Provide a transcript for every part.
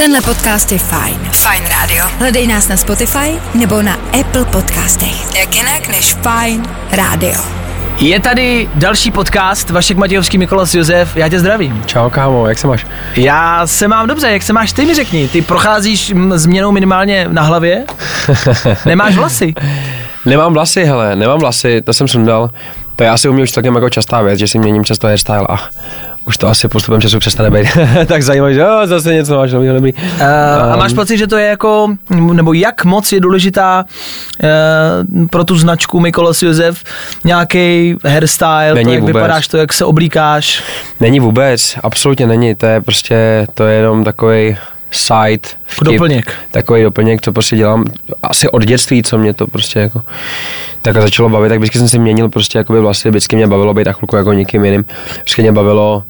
Tenhle podcast je fajn. Fajn rádio. Hledej nás na Spotify nebo na Apple podcastech. Jak jinak než Fajn rádio. Je tady další podcast, Vašek Matějovský, Mikolas Josef, já tě zdravím. Čau kámo, jak se máš? Já se mám dobře, jak se máš ty mi řekni, ty procházíš mm, změnou minimálně na hlavě, nemáš vlasy. Nemám vlasy, hele, nemám vlasy, to jsem sundal. To je asi u mě už celkem jako častá věc, že si měním často hairstyle a už to asi postupem času přestane být tak zajímavé, že oh, zase něco máš nového dobrý. Uh, a máš pocit, že to je jako, nebo jak moc je důležitá uh, pro tu značku Mikolas Josef nějaký hairstyle, Není to, jak vůbec. vypadáš, to, jak se oblíkáš. Není vůbec, absolutně není, to je prostě, to je jenom takový side vtip, Doplněk. Takový doplněk, co prostě dělám asi od dětství, co mě to prostě jako tak začalo bavit, tak vždycky jsem si měnil prostě jakoby vlasy, vždycky mě bavilo být na chvilku jako nikým jiným, vždycky mě bavilo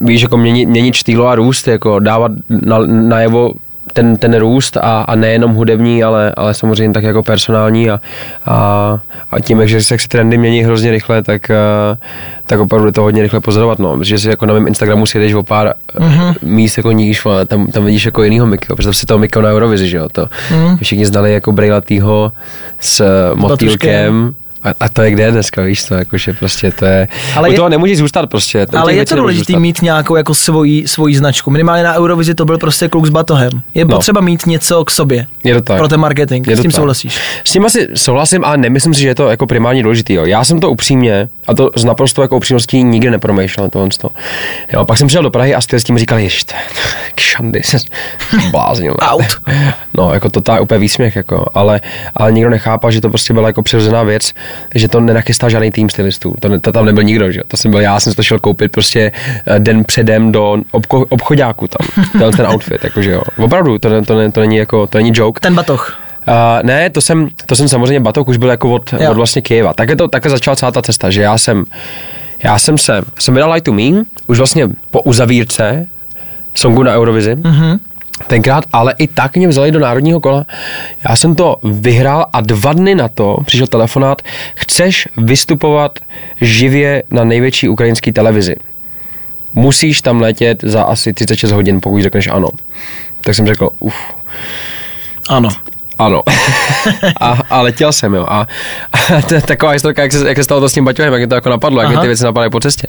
víš, jako měnit, měnit štýlo a růst, jako dávat na, najevo ten, ten růst a, a nejenom hudební, ale, ale samozřejmě tak jako personální a, a, a tím, že se trendy mění hrozně rychle, tak, a, tak opravdu je to hodně rychle pozorovat, no, protože si jako na mém Instagramu si jdeš o pár mm-hmm. míst jako níž, ale tam, tam vidíš jako jinýho Mikio, protože si toho Mikio na Eurovizi, že jo, to mm. všichni znali jako brejlatýho s motýlkem, a, a to je kde dneska, víš to, jakože prostě to je, Ale u je- toho nemůžeš zůstat prostě. u Ale je to důležité mít nějakou jako svoji, svoji značku. Minimálně na Eurovizi to byl prostě kluk s batohem. Je No. potřeba mít něco k sobě. Je to tak. Pro ten marketing. Je S to tím tak. souhlasíš. S tím asi souhlasím, ale nemyslím si, že je to jako primárně důležitý. Jo. Já jsem to upřímně, a to z naprosto jako upřímností nikdy nepromýšlel tohle. to. Jo, pak jsem přijel do Prahy a s tím říkali, ježiš, to je k šandy, se bláznil. ne?" Out. No, jako to je úplně výsměch, jako, ale, ale nikdo nechápal, že to prostě byla jako přirozená věc, že to nenachystal žádný tým stylistů. To, to tam nebyl nikdo, že? To jsem byl já, jsem to šel koupit prostě eh, den předem do obko, obchodáku tam. Tenhle ten outfit, jakože jo. Opravdu, to, to, to, není jako, to není joke. Ten batoh. Uh, ne, to jsem, to jsem samozřejmě batok už byl jako od, Jo. od vlastně Kyjeva. Takhle, to, takhle začala celá ta cesta, že já jsem, já jsem se, jsem vydal Light to Me, už vlastně po uzavírce songu na Eurovizi. Mm-hmm. Tenkrát, ale i tak mě vzali do národního kola. Já jsem to vyhrál a dva dny na to přišel telefonát, chceš vystupovat živě na největší ukrajinské televizi. Musíš tam letět za asi 36 hodin, pokud řekneš ano. Tak jsem řekl, uf, Ano. Ano. a, a letěl jsem, jo. A, a to je taková historka, jak se, jak se stalo to s tím baťohem, jak mě to jako napadlo, jak mě Aha. ty věci napadají po cestě.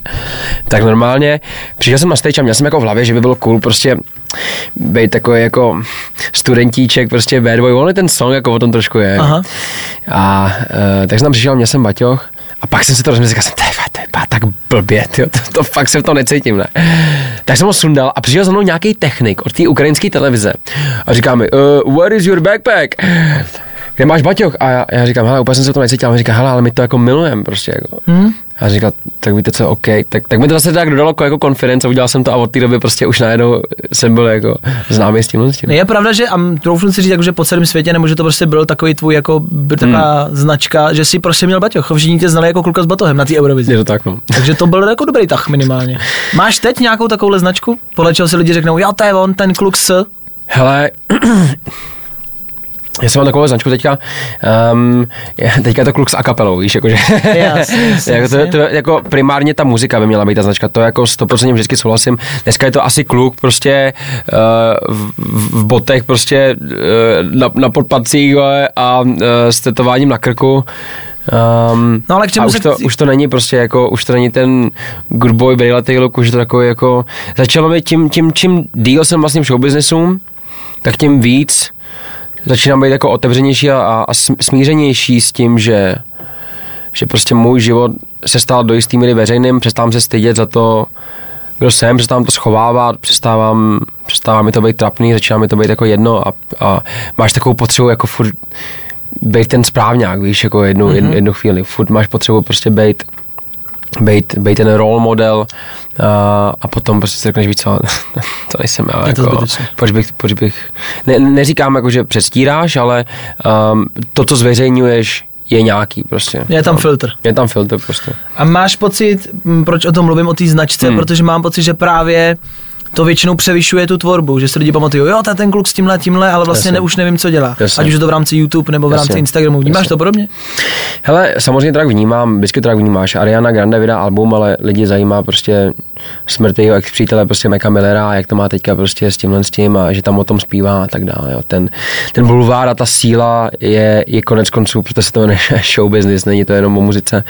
Tak normálně přišel jsem na stage a měl jsem jako v hlavě, že by bylo cool prostě být takový jako studentíček, prostě bad boy, on ten song jako o tom trošku je. Aha. A uh, tak jsem tam přišel, měl jsem baťoh a pak jsem se to rozmyslel, říkal jsem, "Ty vole, to vypadá tak blbě, to, to, fakt se v tom necítím, ne. Tak jsem ho sundal a přišel za mnou nějaký technik od té ukrajinské televize a říká mi, uh, where is your backpack? Kde máš baťoch? A já, já říkám, hele, úplně jsem se v tom necítil. A on říká, hele, ale my to jako milujeme prostě. Jako. Hmm? A já říkal, tak víte co, OK. Tak, tak mi to zase tak dodalo jako, jako konference, udělal jsem to a od té doby prostě už najednou jsem byl jako známý s tímhle. s tím. Je pravda, že a troufnu si říct, jako, že po celém světě, nebo že to prostě byl takový tvůj jako taková Hmm. značka, že si prostě měl baťoch. Všichni tě znali jako kluka s batohem na té Eurovizi. Je to tak, no. Takže to byl jako dobrý tah minimálně. Máš teď nějakou takovouhle značku? Podle čeho si lidi řeknou, jo, to je on, ten kluk s... Hele, já jsem mám takovou značku teďka, um, teďka je to kluk s akapelou, víš, jakože, Jasně, jako, to, to, jako primárně ta muzika by měla být ta značka, to jako 100% vždycky souhlasím, dneska je to asi kluk prostě uh, v, v botech prostě uh, na, na podpacích vole, a uh, s tetováním na krku, Um, No, ale k čemu a se už to, chci- už to není prostě jako, už to není ten good boy, brejlatý look, už je to takový jako, začalo mi tím, tím, čím díl jsem vlastně v showbiznesu, tak tím víc začínám být jako otevřenější a, a, a sm- smířenější s tím, že, že prostě můj život se stal do jistý míry veřejným, přestávám se stydět za to, kdo jsem, přestávám to schovávat, přestávám, přestává mi to být trapný, začíná mi to být jako jedno a, a máš takovou potřebu jako furt být ten správňák, víš, jako jednu, mm-hmm. jednu, jednu chvíli. Furt máš potřebu prostě být být, být ten role model a, a potom prostě si řekneš, víc co, to nejsem já. Jako, proč bych, proč bych, ne, neříkám jako, že předstíráš, ale um, to, co zveřejňuješ, je nějaký prostě. Je tam No. filtr. Je tam filtr prostě. A máš pocit, proč o tom mluvím, o té značce, hmm. protože mám pocit, že právě to většinou převyšuje tu tvorbu, že se lidi pamatují, jo, ten, ten kluk s tímhle, tímhle, ale vlastně ne, už nevím, co dělá. Jasně. Ať už je to v rámci YouTube nebo v rámci Jasně. Instagramu. Vnímáš Jasně. to podobně? Hele, samozřejmě tak vnímám, vždycky tak vnímáš. Ariana Grande vydá album, ale lidi zajímá prostě smrt jejího ex-přítele, prostě Meka Millera, jak to má teďka prostě s tímhle s tím a že tam o tom zpívá a tak dále. Jo. Ten, ten bulvár a ta síla je, je konec konců, protože se to jmenuje show business, není to jenom o muzice,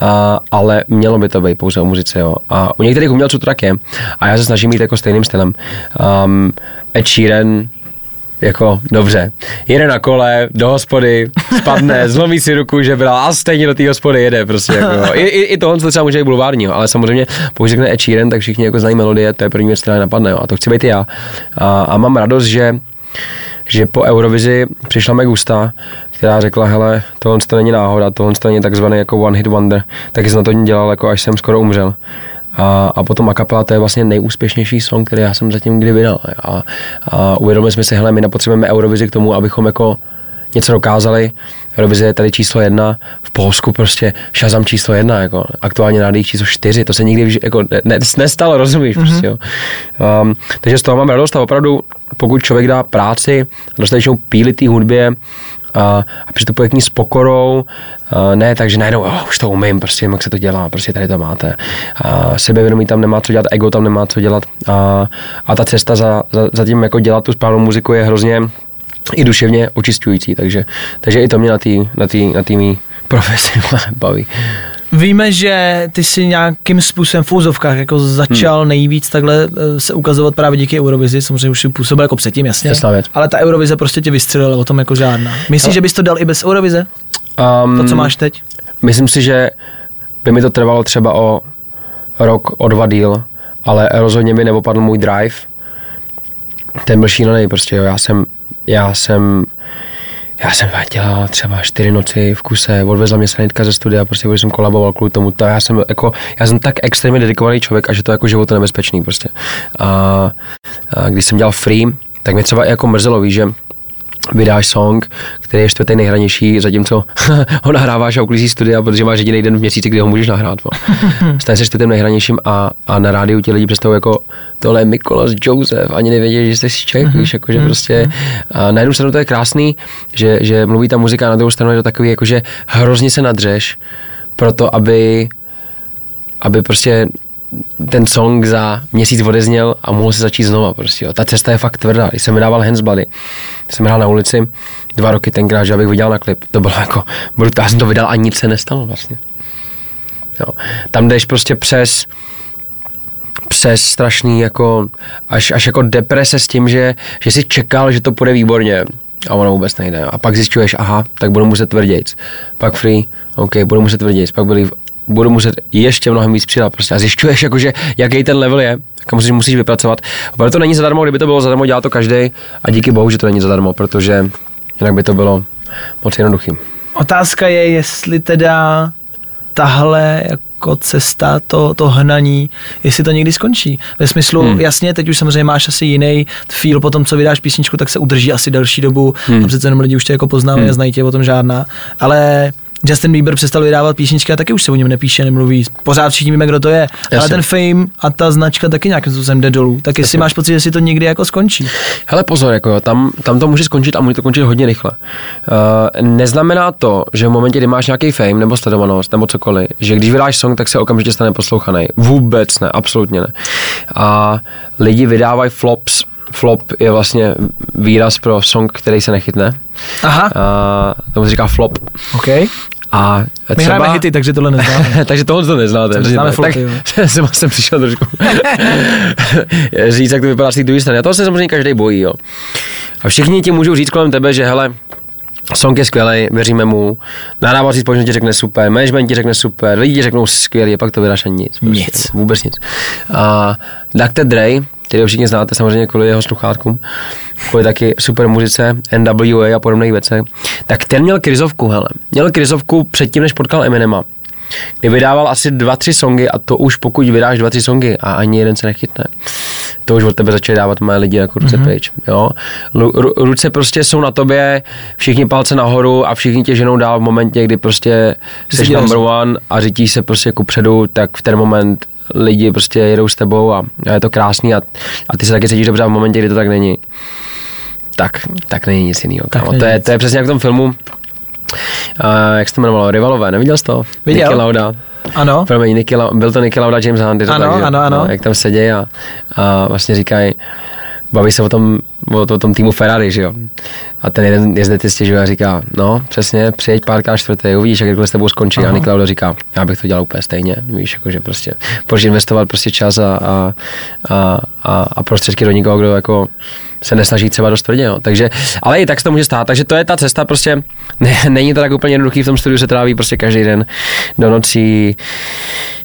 a, ale mělo by to být pouze o muzice. Jo. A u některých umělců to tak je. A já se snažím jít jako stejným stylem. Um, Ed Sheeran, jako dobře, jede na kole do hospody, spadne, zlomí si ruku, že byla a stejně do té hospody jede prostě. Jako. I, i, I tohle třeba může být bulvárního, ale samozřejmě pokud řekne Ed Sheeran, tak všichni jako znají melodie, to je první věc, která napadne. Jo. A to chci být i já. A, a mám radost, že že po Eurovizi přišla Megusta, která řekla, hele, tohle to není náhoda, tohle to není takzvaný jako one hit wonder, taky jsem na to dělal, jako až jsem skoro umřel. A, a potom Acapella, to je vlastně nejúspěšnější song, který já jsem zatím kdy vydal. A, a uvědomili jsme si, hele, my nepotřebujeme Eurovizi k tomu, abychom jako něco dokázali. Eurovize je tady číslo jedna, v Polsku prostě Shazam číslo jedna, jako aktuálně na číslo čtyři, to se nikdy jako ne, nestalo, rozumíš, mm-hmm. prostě, jo. Um, takže z toho mám radost a opravdu, pokud člověk dá práci, dostatečnou píli té hudbě, a, a přistupuje k ní s pokorou, a ne tak, že najednou, oh, už to umím, prostě vím, jak se to dělá, prostě tady to máte. A sebevědomí tam nemá co dělat, ego tam nemá co dělat a, a ta cesta za, za, za tím, jako dělat tu správnou muziku je hrozně i duševně očistující, takže, takže i to mě na té na na mý profesi baví. Víme, že ty si nějakým způsobem v úzovkách jako začal hmm. nejvíc takhle eh, se ukazovat právě díky Eurovizi, samozřejmě už si působil jako předtím, jasně. Ale ta Eurovize prostě tě vystřelila o tom jako žádná. Myslíš, Ale- že bys to dal i bez Eurovize? Um, To, co máš teď? Myslím si, že by mi to trvalo třeba o rok, o dva díl, ale rozhodně by neopadl můj drive. Ten byl šílený prostě, jo. Já jsem, já jsem, já jsem dělal třeba čtyři noci v kuse, odvezla mě sanitka ze studia, prostě když jsem kolaboval kvůli tomu, to já jsem jako, já jsem tak extrémně dedikovaný člověk a že to je jako život nebezpečný prostě. A, a když jsem dělal free, tak mě třeba i jako mrzelo, víš, že vydáš song, který je čtvrtý nejhranější, zatímco ho nahráváš a uklízíš studia, protože máš jediný den v měsíci, kdy ho můžeš nahrát. No. Stane se čtvrtým nejhranějším a, a na rádiu ti lidi představují jako tohle je Mikolas Joseph, ani nevěděli, že jsi Čech, víš, jako, že prostě a na jednu stranu to je krásný, že, že mluví ta muzika, a na druhou stranu je to takový, jako, že hrozně se nadřeš proto, aby aby prostě ten song za měsíc odezněl a mohl se začít znova. Prostě, jo. Ta cesta je fakt tvrdá. Když jsem mi dával Hands Bloody, jsem hrál na ulici dva roky tenkrát, že abych viděl na klip. To bylo jako brutál. Já jsem to vydal a nic se nestalo vlastně. Jo. Tam jdeš prostě přes přes strašný jako až, až jako deprese s tím, že, že jsi čekal, že to půjde výborně a ono vůbec nejde. A pak zjišťuješ, aha, tak budu muset tvrdějc. Pak free, OK, budu muset tvrdějc. Pak byli, budu muset ještě mnohem víc přidat. Prostě. A zjišťuješ, jakože, jaký ten level je, jak musíš, musíš vypracovat. Protože to není zadarmo, kdyby to bylo zadarmo, dělá to každý. A díky bohu, že to není zadarmo, protože jinak by to bylo moc jednoduchý. Otázka je, jestli teda tahle jako cesta, to, to hnaní, jestli to někdy skončí. Ve smyslu, hmm. jasně, teď už samozřejmě máš asi jiný feel po tom, co vydáš písničku, tak se udrží asi delší dobu hmm. a přece jenom lidi už tě jako poznávají hmm. a znají tě o tom žádná. Ale Justin Bieber přestal vydávat písničky a taky už se o něm nepíše, nemluví. Pořád všichni víme, kdo to je. Ale Jasně. ten fame a ta značka taky nějakým způsobem jde dolů. Tak jestli máš pocit, že si to někdy jako skončí. Hele pozor, jako, jo, tam, tam to může skončit a může to končit hodně rychle. Uh, neznamená to, že v momentě, kdy máš nějaký fame nebo sledovanost nebo cokoliv, že když vydáš song, tak se okamžitě stane poslouchaný. Vůbec ne, absolutně ne. A lidi vydávají flops. Flop je vlastně výraz pro song, který se nechytne. Aha, Uh, tomu se říká flop. OK. A My třeba... hrajeme hity, takže tohle neznáme. takže tohle to neznáte. Neznáme tak. flopy, jo. tak jsem, jsem přišel trošku říct, jak to vypadá z té druhé strany. A to se samozřejmě každý bojí. Jo. A všichni ti můžou říct kolem tebe, že hele, song je skvělý, věříme mu, nahrávací společnost ti řekne super, management ti řekne super, lidi ti řeknou skvělý, a pak to vydáš ani nic. Prostě, Nic. Vůbec nic. A Dr. Dre, který všichni znáte samozřejmě kvůli jeho sluchátkům, kvůli taky super muzice, NWA a podobných věcech, tak ten měl krizovku, hele. Měl krizovku předtím, než potkal Eminema. Kdy vydával asi dva, tři songy a to už pokud vydáš dva, tři songy a ani jeden se nechytne, to už od tebe začali dávat moje lidi jako ruce mm-hmm. pryč. Jo? Lu- ru- ruce prostě jsou na tobě, všichni palce nahoru a všichni tě ženou dál v momentě, kdy prostě jsi number one a řítí se prostě ku předu, tak v ten moment lidi prostě jedou s tebou a, a je to krásný a, a ty se taky cítíš dobře a v momentě, kdy to tak není, tak, tak není nic jiného. To je, to je přesně jak v tom filmu, uh, jak se to jmenovalo, Rivalové, neviděl jsi to? Viděl. Nicky Lauda. Ano, Promiň, Nicky, Lau- byl to Nicky Lauda, James Hunt, je to Ano, tak, že? ano, ano. No, jak tam sedějí a, a vlastně říkají, baví se o tom, o, o tom týmu Ferrari, že jo. A ten jeden jezdec si stěžuje a říká, no přesně, přijeď párkrát čtvrtý, uvidíš, jak rychle s tebou skončí. Aha. A Nicky Lauda říká, já bych to dělal úplně stejně, víš, jakože prostě, proč investovat prostě čas a, a, a, a, a prostředky do někoho, kdo jako se nesnaží třeba dost tvrdě, no. Takže, ale i tak se to může stát, takže to je ta cesta prostě, ne, není to tak úplně jednoduchý, v tom studiu se tráví prostě každý den do nocí,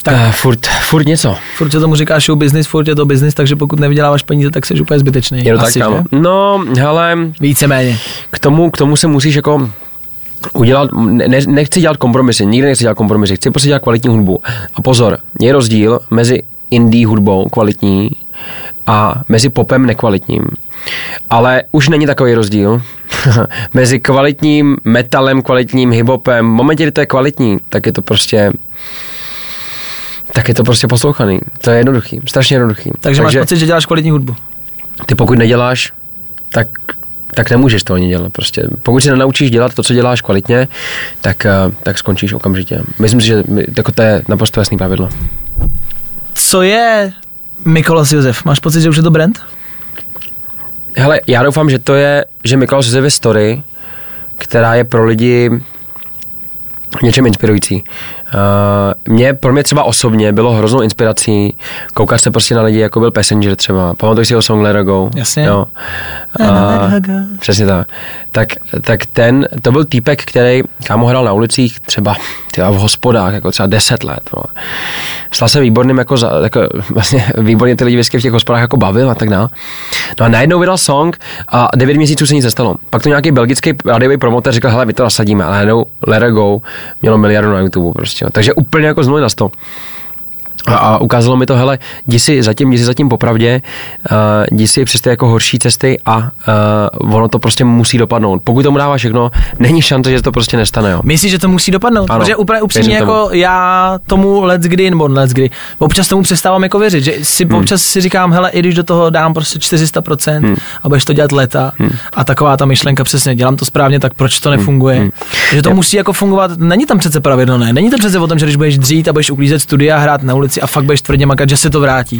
tak uh, furt, furt něco. furt se tomu říká show business, furt je to business, takže pokud nevyděláváš peníze, tak jsi úplně zbytečný. Je to Asi, tak, kámo. No, hele, Víceméně. k tomu, k tomu se musíš jako udělat, ne, nechci dělat kompromisy, nikdy nechci dělat kompromisy, chci prostě dělat kvalitní hudbu. A pozor, je rozdíl mezi indie hudbou kvalitní a mezi popem nekvalitním. Ale už není takový rozdíl mezi kvalitním metalem, kvalitním hiphopem. V momentě, kdy to je kvalitní, tak je to prostě tak je to prostě poslouchaný. To je jednoduchý, strašně jednoduchý. Takže, máš pocit, že děláš kvalitní hudbu. ty pokud neděláš, tak, tak nemůžeš to ani dělat. Prostě. Pokud si nenaučíš dělat to, co děláš kvalitně, tak, eh, tak skončíš okamžitě. Myslím si, že jako to je naprosto jasný pravidlo. Co je Mikolas Josef? Máš pocit, že už je to brand? Hele, já doufám, že to je, že Josef je story, která je pro lidi něčem inspirující. Uh, mě, pro mě třeba osobně bylo hroznou inspirací koukat se prostě na lidi, jako byl Passenger třeba. Pamatuješ si jeho song Let Her Go? Jasně. Jo. Go. Přesně tak. tak. Tak ten, to byl týpek, který kámo hrál na ulicích třeba tyjo, v hospodách, jako třeba 10 let. Vole. Stal se výborným, jako, za, jako vlastně výborně ty lidi vždycky v těch hospodách jako bavil a tak dále. No a najednou vydal song a 9 měsíců se nic nestalo. Pak to nějaký belgický rádiový promotor říkal, hele, my to nasadíme, ale najednou Let Her Go mělo miliardu na YouTube prostě. Jo. Takže úplně jako z na 100. A, a ukázalo mi to, hele, jdi si zatím, jdi si zatím popravdě, uh, jdi si přes ty jako horší cesty a uh, ono to prostě musí dopadnout. Pokud tomu dáváš všechno, není šance, že to prostě nestane. Jo. Myslíš, že to musí dopadnout? Ano, Protože úplně upřímně věřím tomu. jako já tomu let's kdy, nebo let's kdy, občas tomu přestávám jako věřit, že si hmm. občas si říkám, hele, i když do toho dám prostě 400% hmm. a budeš to dělat leta hmm. a taková ta myšlenka přesně, dělám to správně, tak proč to nefunguje? Hmm. Že to musí jako fungovat, není tam přece pravidlo, ne? Není to přece o tom, že když budeš dřít a budeš uklízet studia, hrát na ulici a fakt budeš tvrdě makat, že se to vrátí.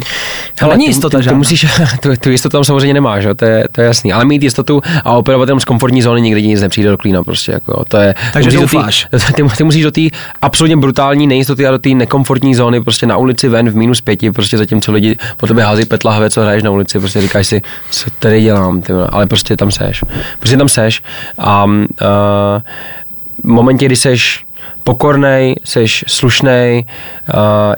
Hele, není jistota ty, žádná. musíš, tu, tu jistotu tam samozřejmě nemáš, jo, to, je, to je jasný. Ale mít jistotu a operovat jenom z komfortní zóny nikdy nic nepřijde do klína prostě. Jako, to je, Takže ty musíš do doufáš. tý- ty, ty, musíš do té absolutně brutální nejistoty a do té nekomfortní zóny prostě na ulici ven v minus pěti, prostě zatímco lidi po tebe hází pet lahve, co hraješ na ulici, prostě říkáš si, co tady dělám, ty, ale prostě tam seš. Prostě tam seš a uh, v momentě, kdy seš pokornej, seš slušnej,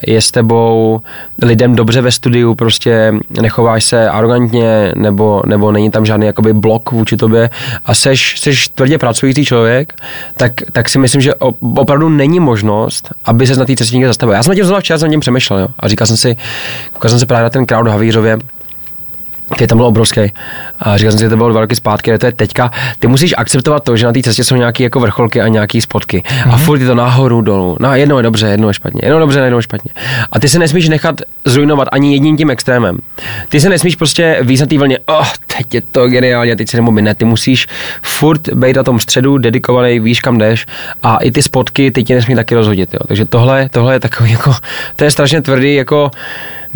je s tebou lidem dobře ve studiu, prostě nechováš se arrogantně, nebo, nebo není tam žádný jakoby blok vůči tobě a seš, seš tvrdě pracující člověk, tak, tak si myslím, že opravdu není možnost, aby se na té cestě někde zastavil. Já jsem na tím zrovna včera jsem na tím přemýšlel, jo, a říkal jsem si, koukal jsem se právě na ten crowd Havířově, který tam byl obrovský. A říkal jsem si, že to bylo dva roky zpátky, ale to je teďka. Ty musíš akceptovat to, že na té cestě jsou nějaké jako vrcholky a nějaké spotky. Mm-hmm. A furt je to nahoru, dolů. No, jednou je dobře, jednou je špatně. Jednou dobře, jednou je špatně. A ty se nesmíš nechat zrujnovat ani jedním tím extrémem. Ty se nesmíš prostě víc na té vlně, oh, teď je to geniálně, teď se nemůžu ne. Ty musíš furt být na tom středu, dedikovaný, víš kam jdeš a i ty spotky ty tě nesmí taky rozhodit. Jo. Takže tohle, tohle je takový jako, to je strašně tvrdý jako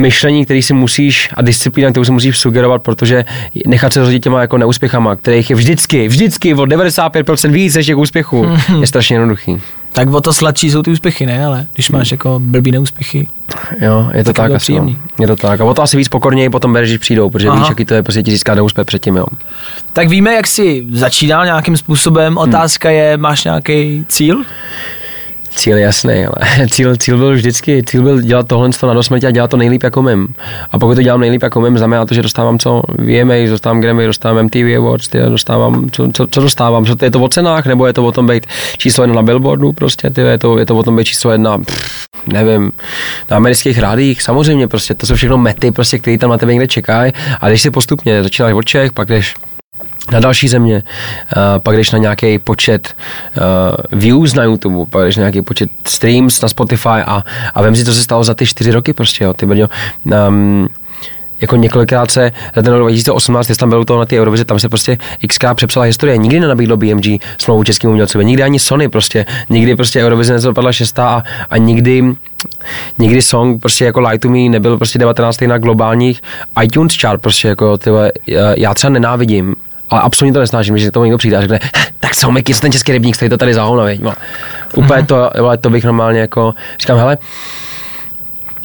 myšlení, který si musíš a disciplína, kterou si musíš sugerovat, protože nechat se rozhodit těma jako neúspěchama, kterých je vždycky, vždycky o 95% víc než těch úspěchů, je strašně jednoduchý. Tak o to sladší jsou ty úspěchy, ne? Ale když máš jako blbý neúspěchy. Jo, je to Tak asi, no. Je to tak. A o to asi víc pokorněji potom bereš, když přijdou, protože Aha. víš, jaký to je prostě ti získat neúspěch předtím, jo. Tak víme, jak jsi začínal nějakým způsobem. Otázka je, máš nějaký cíl? Cíl jasný, ale cíl, cíl byl vždycky, cíl byl dělat tohle na dosmrti a dělat to nejlíp jako mým. A pokud to dělám nejlíp jako mým, znamená to, že dostávám co VMA, dostávám Grammy, dostávám MTV Awards, tyjo, dostávám, co, co, co, dostávám, co je to o cenách, nebo je to o tom být číslo jedna na billboardu, prostě, tyjo, je, to, je to o tom být číslo jedna, pff, nevím, na amerických rádích, samozřejmě, prostě, to jsou všechno mety, prostě, které tam na tebe někde čekají, a když si postupně začínáš od Čech, pak jdeš na další země, uh, pak jdeš na nějaký počet uh, views na YouTube, pak jdeš na nějaký počet streams na Spotify a, a vím si, co se stalo za ty čtyři roky prostě, jo, ty brďo, um, jako několikrát se za ten rok 2018, když tam byl to na ty Eurovize, tam se prostě XK přepsala historie. Nikdy nenabídlo BMG smlouvu českým umělcům, nikdy ani Sony prostě, nikdy prostě Eurovize nezapadla šestá a, a nikdy nikdy song prostě jako Light to Me nebyl prostě 19. na globálních iTunes chart prostě jako tyhle, já třeba nenávidím ale absolutně to nesnáším, že to někdo přijde a řekne, tak co, Miky, ten český rybník, stojí to tady za hovno, no. Úplně to, to bych normálně jako, říkám, hele,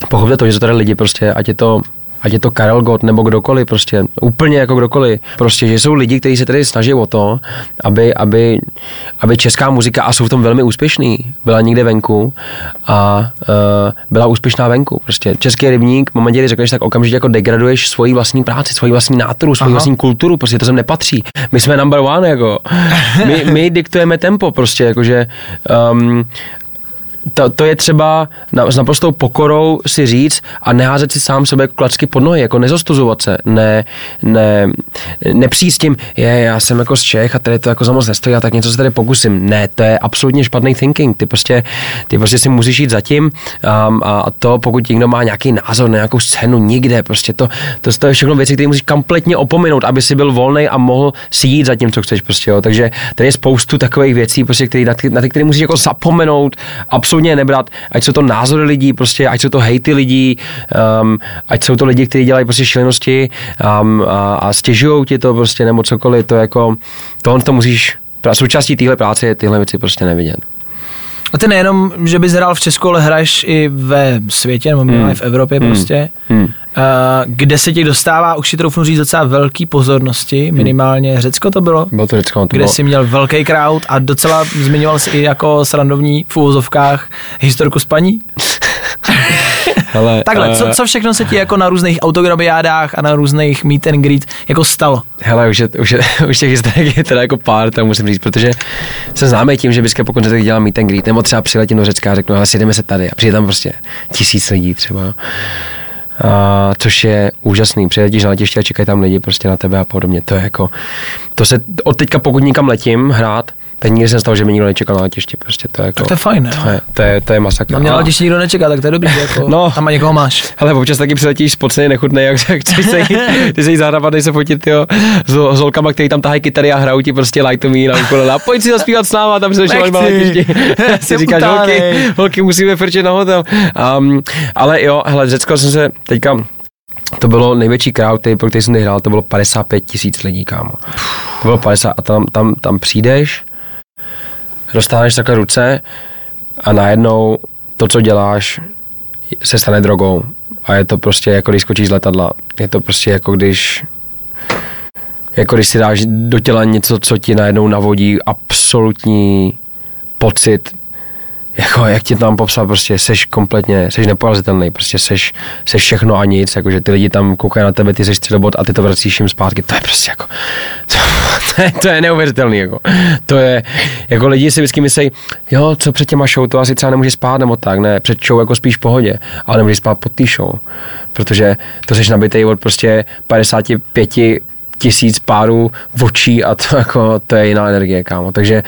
pochopte to, že to tady lidi prostě, ať je to ať je to Karel Gott nebo kdokoliv, prostě úplně jako kdokoliv. Prostě, že jsou lidi, kteří se tady snaží o to, aby, aby, aby česká muzika, a jsou v tom velmi úspěšný, byla někde venku a uh, byla úspěšná venku. Prostě český rybník, v momentě, kdy řekneš, tak okamžitě jako degraduješ svoji vlastní práci, svoji vlastní náturu, svoji Aha. vlastní kulturu, prostě to sem nepatří. My jsme number one, jako. My, my diktujeme tempo, prostě, jakože um, to, to je třeba na, s naprostou pokorou si říct a neházet si sám sebe klacky pod nohy, jako nezostuzovat se, ne, ne, nepřijít s tím, je, já jsem jako z Čech a tady to jako za moc nestojí a tak něco se tady pokusím. Ne, to je absolutně špatný thinking. Ty prostě, ty prostě si musíš jít zatím um, a to, pokud někdo má nějaký názor na nějakou scénu nikde, prostě to, to, to je všechno věci, které musíš kompletně opomenout, aby si byl volný a mohl si jít za tím, co chceš. Prostě, jo. Takže tady je spoustu takových věcí, prostě, který, na, ty, na ty, které musíš jako zapomenout, absolutně absolutně nebrat, ať jsou to názory lidí, prostě, ať jsou to hejty lidí, um, ať jsou to lidi, kteří dělají prostě šílenosti um, a, a stěžují ti to prostě nebo cokoliv, to jako, tohle to musíš, součástí téhle práce je tyhle věci prostě nevidět. A ty nejenom, že bys hrál v Česku, ale hraješ i ve světě, nebo minimálně hmm. v Evropě hmm. prostě, hmm. Uh, kde se ti dostává, už si troufnu říct, docela velký pozornosti, hmm. minimálně Řecko to bylo? Bylo to Řecko. To kde bylo... jsi měl velký crowd a docela zmiňoval jsi i jako srandovní v úvozovkách historku spaní? Hele, Takhle, uh, co, co všechno se ti jako na různých autograbiádách a na různých meet and greet jako stalo? Hele, už, je, už, je, už těch historiek je teda jako pár, tam musím říct, protože jsem známý tím, že vždycky po koncertech dělám meet and greet, nebo třeba přiletím do Řecka a řeknu, ale sjedeme se tady a přijde tam prostě tisíc lidí třeba. A, což je úžasný. Přijedeš na letiště a čekají tam lidi prostě na tebe a podobně. To je jako, to se od teďka, pokud nikam letím hrát, nikdy jsem stalo, že mi nikdo nečekal na letišti. Prostě to je jako, tak to je fajn, ne? To je, to je, to je masakr. Na mě na letišti nikdo nečeká, tak to je dobrý, jako no, tam a někoho máš. Ale občas taky přiletíš spocený, nechutný, jak chceš se jít, ty se jí zahrabat, se fotit jo, s, s holkama, který tam tahají kytary a hrajou ti prostě light to me na ukulele. A pojď si zaspívat s náma, tam se na letišti. si říkáš, holky, holky, musíme frčet na hotel. Um, ale jo, hele, Řecko jsem se teďka to bylo největší crowd, který, pro který jsem hrál, to bylo 55 tisíc lidí, kámo. To bylo 50 a tam, tam, tam přijdeš, dostáváš takhle ruce a najednou to, co děláš, se stane drogou. A je to prostě jako když skočíš z letadla. Je to prostě jako když jako když si dáš do těla něco, co ti najednou navodí absolutní pocit jako, jak ti tam popsal, prostě seš kompletně, seš neporazitelný, prostě seš, seš všechno a nic, jakože ty lidi tam koukají na tebe, ty seš středobod a ty to vracíš jim zpátky, to je prostě jako, to, to, je, to je neuvěřitelný, jako, to je, jako lidi si vždycky myslí, jo, co před těma show, to asi třeba nemůže spát nebo tak, ne, před show jako spíš v pohodě, ale nemůžeš spát pod tý show, protože to seš nabitej od prostě 55 tisíc párů očí a to, jako, to je jiná energie, kámo. Takže,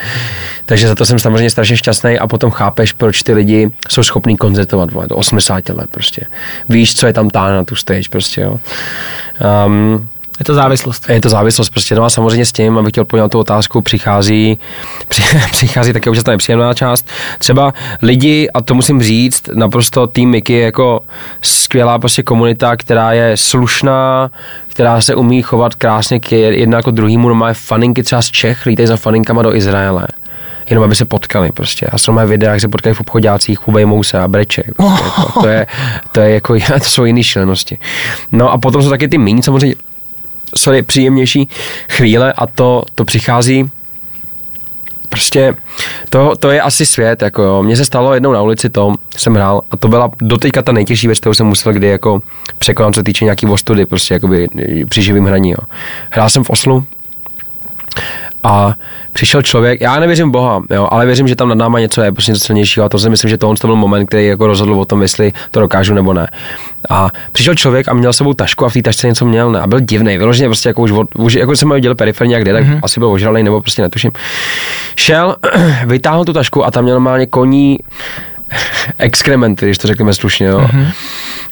takže za to jsem samozřejmě strašně šťastný a potom chápeš, proč ty lidi jsou schopní koncertovat do 80 let prostě. Víš, co je tam táhne na tu stage prostě, jo. Um, je to závislost. Je to závislost prostě. No a samozřejmě s tím, abych chtěl odpovědět na tu otázku, přichází, při, přichází také občas nepříjemná část. Třeba lidi, a to musím říct, naprosto tým Miky je jako skvělá prostě komunita, která je slušná, která se umí chovat krásně k jedna jako druhýmu. No má faninky třeba z Čech, lítají za faninkama do Izraele jenom aby se potkali prostě. A jsou mé videa, jak se potkají v obchodácích, ubejmou se a breče. Prostě, jako, to, je, to, je jako, to jsou jiné šílenosti. No a potom jsou taky ty méně samozřejmě sorry, příjemnější chvíle a to, to přichází prostě to, to je asi svět, jako jo. Mně se stalo jednou na ulici to, jsem hrál a to byla doteďka ta nejtěžší věc, kterou jsem musel kdy jako překonat, co týče nějaký ostudy, prostě jakoby při živým hraní, jo. Hrál jsem v Oslu A přišel člověk, já nevěřím Boha, jo, ale věřím, že tam nad náma něco je, prostě něco silnějšího a to si myslím, že tohle to byl moment, který jako rozhodl o tom, jestli to dokážu nebo ne. A přišel člověk a měl sebou tašku a v té tašce něco měl ne, a byl divný, vyloženě prostě jako už, od, už jako jsem měl periferně jak kde, tak mm-hmm. asi byl ožralý nebo prostě netuším. Šel, vytáhl tu tašku a tam měl normálně koní exkrementy, když to řekneme slušně, jo. Mm-hmm.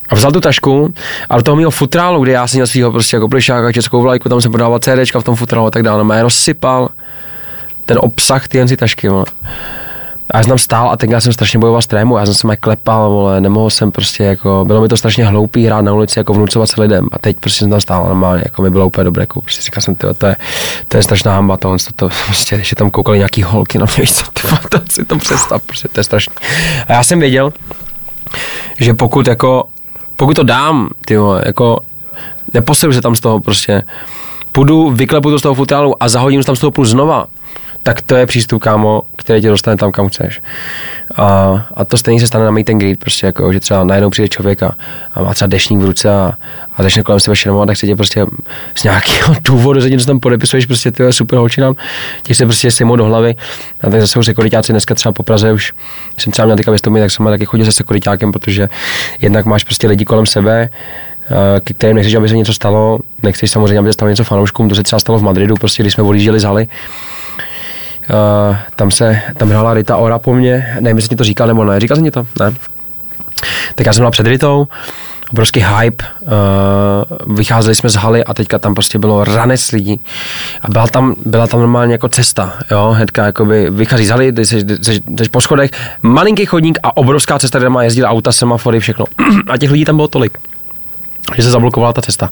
A vzal tu tašku a do toho mého futrálu, kde já jsem měl svého prostě jako plišáka, českou vlajku, tam jsem prodával CDčka v tom futrálu a tak dále. No, a rozsypal ten obsah ty jen tašky, vole. A já jsem tam stál a já jsem strašně bojoval s trému, já jsem se mě klepal, vole, nemohl jsem prostě jako, bylo mi to strašně hloupý hrát na ulici, jako vnucovat se lidem a teď prostě jsem tam stál normálně, jako mi bylo úplně dobré, jako, prostě říkal jsem, tyjo, to je, to je strašná hamba, to, to, to prostě, když tam koukali nějaký holky na mě, víš co, ty, to si to představ, prostě, to je strašný. A já jsem věděl, že pokud jako pokud to dám, ty jako neposilu se tam z toho prostě, půjdu, vyklepu to z toho futrálu a za hodinu tam z toho půjdu znova, tak to je přístup, kámo, který tě dostane tam, kam chceš. A, a to stejně se stane na meet and greet, prostě jako, že třeba najednou přijde člověk a, a má třeba dešník v ruce a, a začne kolem sebe šermovat, tak se tě prostě z nějakého důvodu se něco tam podepisuješ, prostě ty super holčinám, ti se prostě sejmou do hlavy. A tak zase už sekuritáci dneska třeba po Praze už jsem třeba měl teďka vystoupit, tak jsem taky chodil se sekuritákem, protože jednak máš prostě lidi kolem sebe, ke kterým nechceš, aby se něco stalo, nechceš samozřejmě, aby se stalo něco fanouškům, to se třeba stalo v Madridu, prostě když jsme odjížděli z haly, Uh, tam se, tam hrála Rita Ora po mně, nevím, jestli ti to říkal nebo ne, říkal jsi mi to? Ne. Tak já jsem byl před Ritou, obrovský hype, uh, vycházeli jsme z haly a teďka tam prostě bylo ranec lidí. A byla tam, byla tam normálně jako cesta, jo, hnedka jakoby vychází z haly, jsi, jsi, jsi po schodech, malinký chodník a obrovská cesta, kde má jezdit auta, semafory, všechno. A těch lidí tam bylo tolik že se zablokovala ta cesta.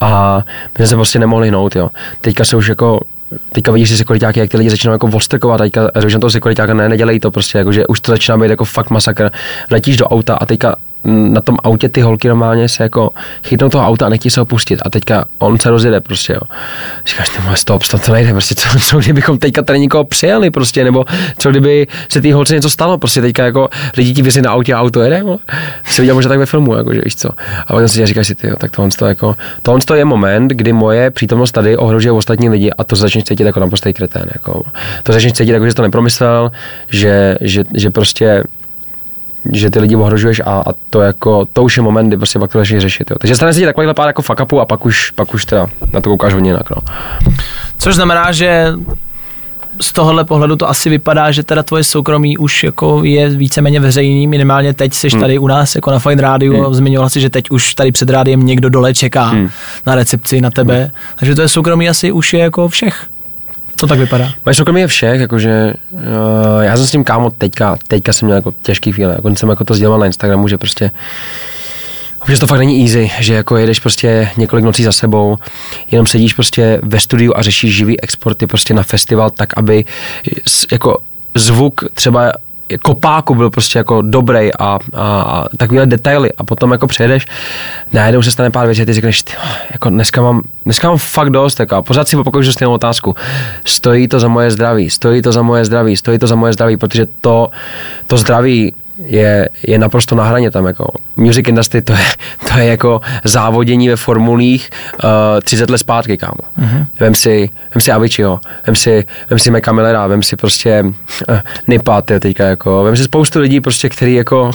A my jsme se prostě nemohli hnout, jo. Teďka se už jako teďka vidíš ty sekuritáky, jak ty lidi začínají jako vostrkovat, teďka že toho sekuritáka ne, nedělej to prostě, jako, že už to začíná být jako fakt masakr. Letíš do auta a teďka na tom autě ty holky normálně se jako chytnou toho auta a nechtějí se ho pustit a teďka on se rozjede prostě, jo. Říkáš, ty moje stop, stop, to nejde, prostě co, co, kdybychom teďka tady někoho přijeli prostě, nebo co kdyby se té holce něco stalo, prostě teďka jako lidi ti vysí na autě a auto jede, jo. Si viděl možná tak ve filmu, jako, že víš co. A pak si říkáš si, ty, jo, tak tohle to jako, tohle to je moment, kdy moje přítomnost tady ohrožuje ostatní lidi a to začneš cítit jako naprostý kretén, jako. To začneš cítit jako, že to nepromyslel, že, že, že prostě že ty lidi ohrožuješ a, a to jako, to už je moment, kdy prostě pak to začneš řešit. Jo. Takže stane se ti takovýhle pár jako fuck upu a pak už, pak už teda na to koukáš hodně jinak. No. Což znamená, že z tohohle pohledu to asi vypadá, že teda tvoje soukromí už jako je víceméně veřejný, minimálně teď jsi hmm. tady u nás jako na Fine Radio, hmm. zmiňoval si, že teď už tady před rádiem někdo dole čeká hmm. na recepci na tebe, hmm. takže to je soukromí asi už je jako všech. To tak vypadá. Máš je všech, jakože uh, já jsem s tím kámo teďka, teďka jsem měl jako těžký chvíle, jako jsem jako to sdělal na Instagramu, že prostě že to fakt není easy, že jako jedeš prostě několik nocí za sebou, jenom sedíš prostě ve studiu a řešíš živý exporty prostě na festival tak, aby jako zvuk třeba kopáku byl prostě jako dobrý a, a, a takovýhle detaily a potom jako přejedeš, najednou se stane pár věcí a ty řekneš, ty, jako dneska mám, dneska mám fakt dost, jako, a pořád si opakuješ stejnou otázku. Stojí to za moje zdraví, stojí to za moje zdraví, stojí to za moje zdraví, protože to, to zdraví je, je naprosto na hraně tam. Jako. Music industry to je, to je jako závodění ve formulích uh, 30 let zpátky, kámo. Mm-hmm. Vem si, vem si Aviciiho, vem si, vem si Meka Millera, vem si prostě uh, Nipa, teďka jako, vem si spoustu lidí prostě, který jako,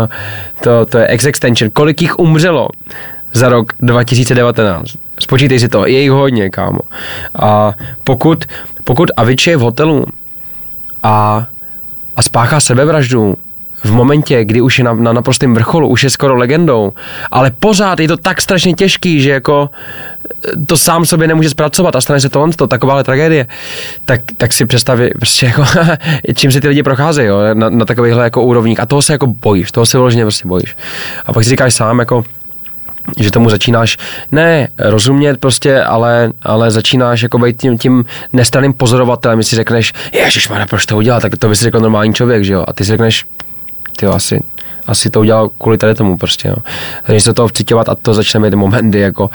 to, to je X-Extension, kolik jich umřelo za rok 2019. Spočítej si to, je jich hodně, kámo. A pokud, pokud Avicii je v hotelu a, a spáchá sebevraždu, v momentě, kdy už je na, na naprostém vrcholu, už je skoro legendou, ale pořád je to tak strašně těžký, že jako eh, to sám sobě nemůže zpracovat a stane se to to, takováhle tragédie, tak, tak si představí, prostě jako, čím si ty lidi procházejí jo, na, na takovýchhle jako úrovních. A toho se jako bojíš, toho se vyloženě prostě bojíš. A pak si říkáš sám, jako, že tomu začínáš ne rozumět prostě, ale, ale začínáš jako být tím, tím nestraným pozorovatelem, si řekneš, ježiš, proč to udělat, tak to by si řekl normální člověk, že jo, a ty si řekneš, ty asi, asi to udělal kvůli tady tomu prostě, jo. Takže se toho vcitovat a to začne mít momenty jako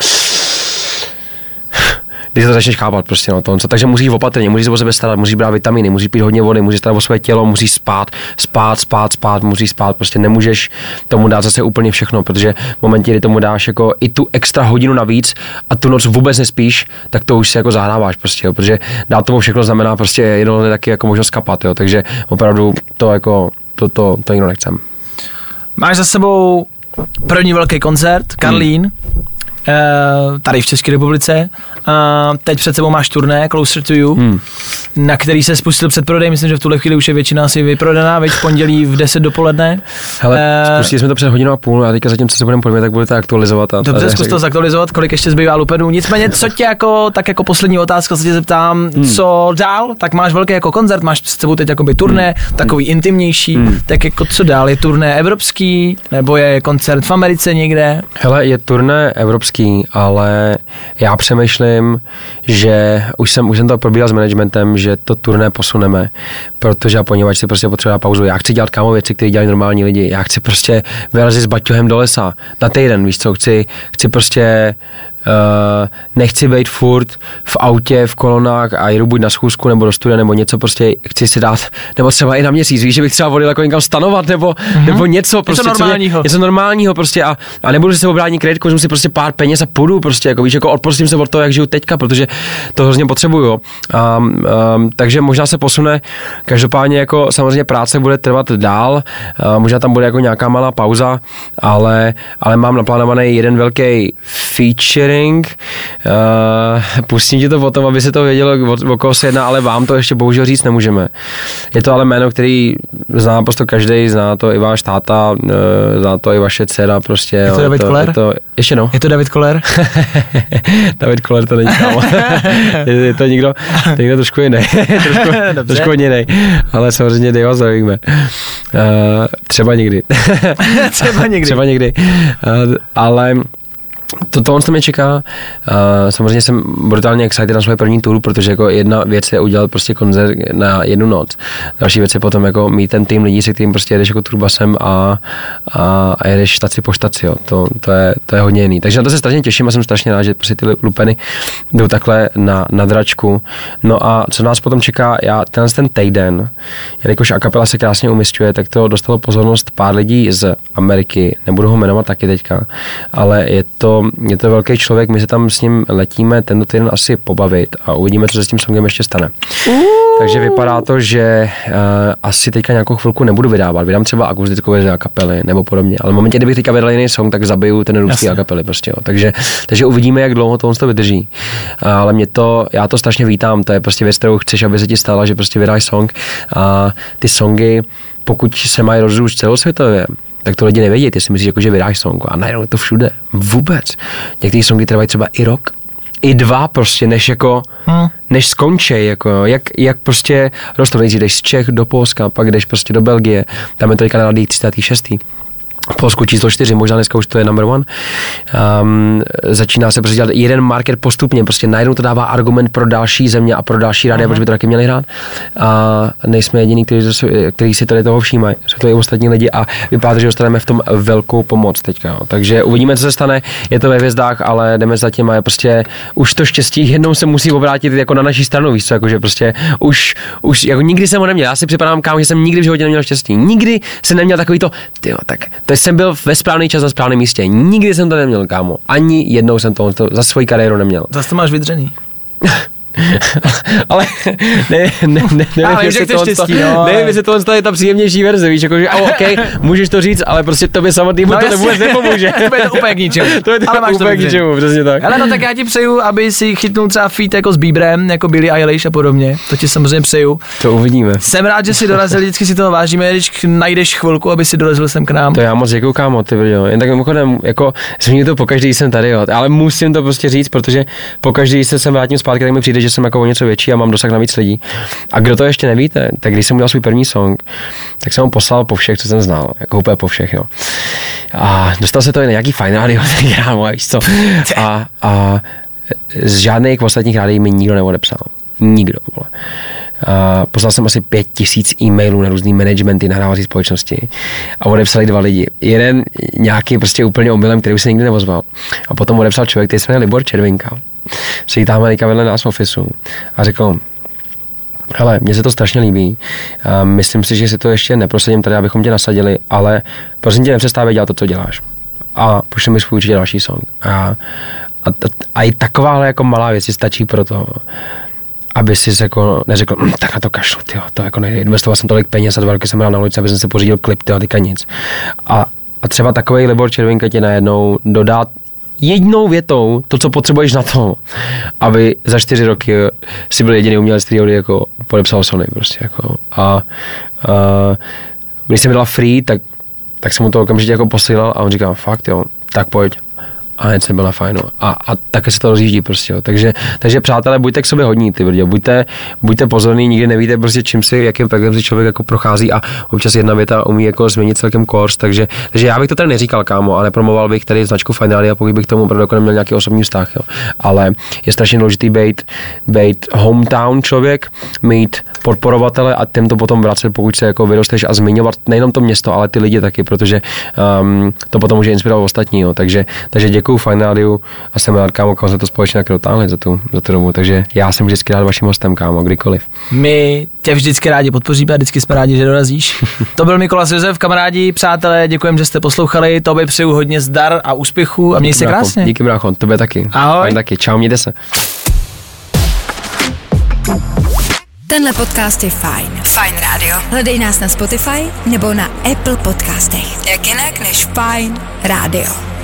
když to začneš chápat prostě, no, to, takže musíš opatrně, musíš se o sebe starat, musíš brát vitaminy, musíš pít hodně vody, musíš starat o své tělo, musíš spát, spát, spát, spát, musíš spát, prostě nemůžeš tomu dát zase úplně všechno, protože v momentě, kdy tomu dáš jako i tu extra hodinu navíc a tu noc vůbec nespíš, tak to už se jako zahráváš prostě, jo, protože dát tomu všechno znamená prostě jenom taky jako možnost kapat, jo, takže opravdu to jako, to, to, to nikdo nechcem. Máš za sebou první velký koncert, Karlín, hmm. Tady v České republice. Uh, teď před sebou máš turné Closer to You, hmm. na který se spustil předprodej. Myslím, že v tuhle chvíli už je většina asi vyprodaná, veď v pondělí v 10 dopoledne. Hele, uh, spustili jsme to před hodinou a půl a teďka zatím, co se budeme podívat, tak budete aktualizovat. A, dobře, zkus to zaktualizovat, kolik ještě zbývá lupenů. Nicméně, co tě jako, tak jako poslední otázka se tě zeptám, hmm. co dál? Tak máš velký jako koncert, máš před sebou teď jakoby turné, hmm. takový hmm. intimnější, hmm. tak jako co dál? Je turné evropský, nebo je koncert v Americe někde? Hele, je turné evropský, ale já přemýšlím, že už jsem, už jsem to probíhal s managementem, že to turné posuneme, protože a poněvadž si prostě potřeba pauzu. Já chci dělat kámo věci, které dělají normální lidi. Já chci prostě vyrazit s baťohem do lesa na týden, víš co, chci, chci prostě nechci být furt v autě, v kolonách a jdu buď na schůzku nebo do studia nebo něco prostě chci si dát, nebo třeba i na měsíc, víš, že bych třeba volil jako někam stanovat nebo, mm-hmm. nebo něco prostě. Něco normálního. Něco normálního prostě a, a nebudu si se obránit kreditku, vezmu si prostě pár peněz a půjdu prostě, jako víš, jako odprostím se od toho, jak žiju teďka, protože to hrozně potřebuju. Um, um, takže možná se posune, každopádně jako samozřejmě práce bude trvat dál, uh, možná tam bude jako nějaká malá pauza, ale, ale mám naplánovaný jeden velký feature featuring. Uh, pustím ti to potom, aby se to vědělo, o, o koho se jedná, ale vám to ještě bohužel říct nemůžeme. Je to ale jméno, který zná prostě každý, zná to i váš táta, uh, zná to i vaše dcera prostě. Je to jo, David Koller? Je to, ještě no. Je to David Koller? David Koller to není kámo. je, je, to někdo, to někdo trošku jiný. trošku, trošku jiný. Ale samozřejmě Dave zdravíme. Uh, třeba někdy. třeba někdy. třeba někdy. Uh, ale to, to mě čeká. Uh, samozřejmě jsem brutálně excited na svoje první tour, protože jako jedna věc je udělat prostě koncert na jednu noc. Další věc je potom jako mít ten tým lidí, se kterým prostě jedeš jako turbasem a, a, a jedeš štaci po štaci. Jo. To, to, je, to je hodně jiný. Takže na to se strašně těším a jsem strašně rád, že prostě ty lupeny jdou takhle na, na dračku. No a co nás potom čeká, já tenhle ten týden, jelikož akapela se krásně umistuje, tak to dostalo pozornost pár lidí z Ameriky, nebudu ho jmenovat taky teďka, ale je to je to velký člověk, my se tam s ním letíme tento týden asi pobavit a uvidíme, co se s tím songem ještě stane. Uh. Takže vypadá to, že uh, asi teďka nějakou chvilku nebudu vydávat. Vydám třeba akustickou verzi a kapely nebo podobně. Ale v momentě, kdybych teďka vydal jiný song, tak zabiju ten ruský a kapely prostě. Jo. Takže, takže uvidíme, jak dlouho to on to vydrží. Uh, ale mě to, já to strašně vítám. To je prostě věc, kterou chceš, aby se ti stala, že prostě vydáš song a ty songy pokud se mají rozrůst celosvětově, tak to lidi nevědí. Ty si myslíš, jako, že vydáš song a najednou je to všude. Vůbec. Některé songy trvají třeba i rok, i dva prostě, než jako, hmm. než skončí, jako, jak, jak prostě rostou, nejdřív jdeš z Čech do Polska, pak jdeš prostě do Belgie, tam je to teďka na 36. Polsku číslo 4, možná dneska už to je number one. Um, začíná se prostě dělat jeden market postupně, prostě najednou to dává argument pro další země a pro další rádia, uh-huh. protože by to taky měli hrát. A nejsme jediní, kteří, kteří si tady toho všímají. Jsou to i ostatní lidi a vypadá že dostaneme v tom velkou pomoc teďka. Jo. Takže uvidíme, co se stane. Je to ve hvězdách, ale jdeme za tím a prostě už to štěstí jednou se musí obrátit jako na naší stranu, víš co, jakože prostě už, už jako nikdy jsem ho neměl. Já si připadám, kámo, že jsem nikdy v životě neměl štěstí. Nikdy jsem neměl takový to, tyjo, tak to jsem byl ve správný čas na správném místě. Nikdy jsem to neměl, kámo. Ani jednou jsem to, to za svoji kariéru neměl. Zase to máš vydřený. ale ne, ne, ne, nevím, ale jestli to štěstí, no, nevím, jestli tohle je ta příjemnější verze, víš, jako, že oh, OK, můžeš to říct, ale prostě tobě samotnému no, to vůbec nepomůže. to je to úplně k ničemu. to je to ale máš úplně to k ničemu, přesně tak. Ale no tak já ti přeju, aby si chytnul třeba feat jako s Bieberem, jako Billy Eilish a podobně. To ti samozřejmě přeju. To uvidíme. Jsem rád, že si dorazil, vždycky si toho vážíme, když najdeš chvilku, aby si dorazil sem k nám. To já moc děkuju, kámo, ty jo. Jen tak mimochodem, jako zmíním to pokaždý jsem tady, jo. ale musím to prostě říct, protože pokaždý se sem vrátím zpátky, tak mi přijde, že jsem jako o něco větší a mám dosah na víc lidí. A kdo to ještě nevíte, tak když jsem udělal svůj první song, tak jsem ho poslal po všech, co jsem znal, jako úplně po všech, jo. A dostal se to i na nějaký fajn rádio, tak víš co. A, a z žádných ostatních rádií mi nikdo neodepsal. Nikdo, vole. A poslal jsem asi pět tisíc e-mailů na různý managementy nahrávací společnosti a odepsali dva lidi. Jeden nějaký prostě úplně omylem, který už se nikdy neozval. A potom odepsal člověk, který se jmenuje Libor Červinka. Sedí tam vedle nás v ofisu a řekl, Hele, mně se to strašně líbí. A myslím si, že si to ještě neprosadím tady, abychom tě nasadili, ale prosím tě, nepřestávej dělat to, co děláš. A pošli mi svůj další song. A, a, a i takováhle jako malá věc stačí pro to, aby si jako neřekl, hm, tak na to kašlu, tyjo, to jako nejde. Investoval jsem tolik peněz a dva roky jsem na ulici, aby jsem se pořídil klip, tyjo, teďka nic. A, a třeba takový Libor Červinka tě najednou dodá jednou větou to, co potřebuješ na to, aby za čtyři roky si byl jediný umělec, který jako podepsal Sony prostě jako. A, a když jsem dal free, tak, tak jsem mu to okamžitě jako posílal a on říkal, fakt jo, tak pojď a hned jsem byl na fajnu. A, a také se to rozjíždí prostě. Jo. Takže, takže přátelé, buďte k sobě hodní, ty brdě. Buďte, buďte pozorní, nikdy nevíte prostě čím si, jakým peklem si člověk jako prochází a občas jedna věta umí jako změnit celkem kurz. Takže, takže já bych to tady neříkal, kámo, a nepromoval bych tady značku Finály a pokud bych k tomu opravdu jako neměl nějaký osobní vztah. Jo. Ale je strašně důležitý být, být hometown člověk, mít podporovatele a těm to potom vracet, pokud se jako vyrosteš a zmiňovat nejenom to město, ale ty lidi taky, protože um, to potom může inspirovat ostatní. Jo. Takže, takže děkuji Fine Radio a jsem rád, kámo, jsme to společně tak dotáhli za tu, za tu dobu. Takže já jsem vždycky rád vaším hostem, kámo, kdykoliv. My tě vždycky rádi podpoříme a vždycky jsme rádi, že dorazíš. to byl Mikolas Josef, kamarádi, přátelé, děkujem, že jste poslouchali. To by přeju hodně zdar a úspěchu a měj se krásně. Díky, brácho, tobě taky. Ahoj. Fajn taky, čau, mějte se. Tenhle podcast je fajn. Fajn Radio. Hledej nás na Spotify nebo na Apple podcastech. Jak jinak než Fajn Radio.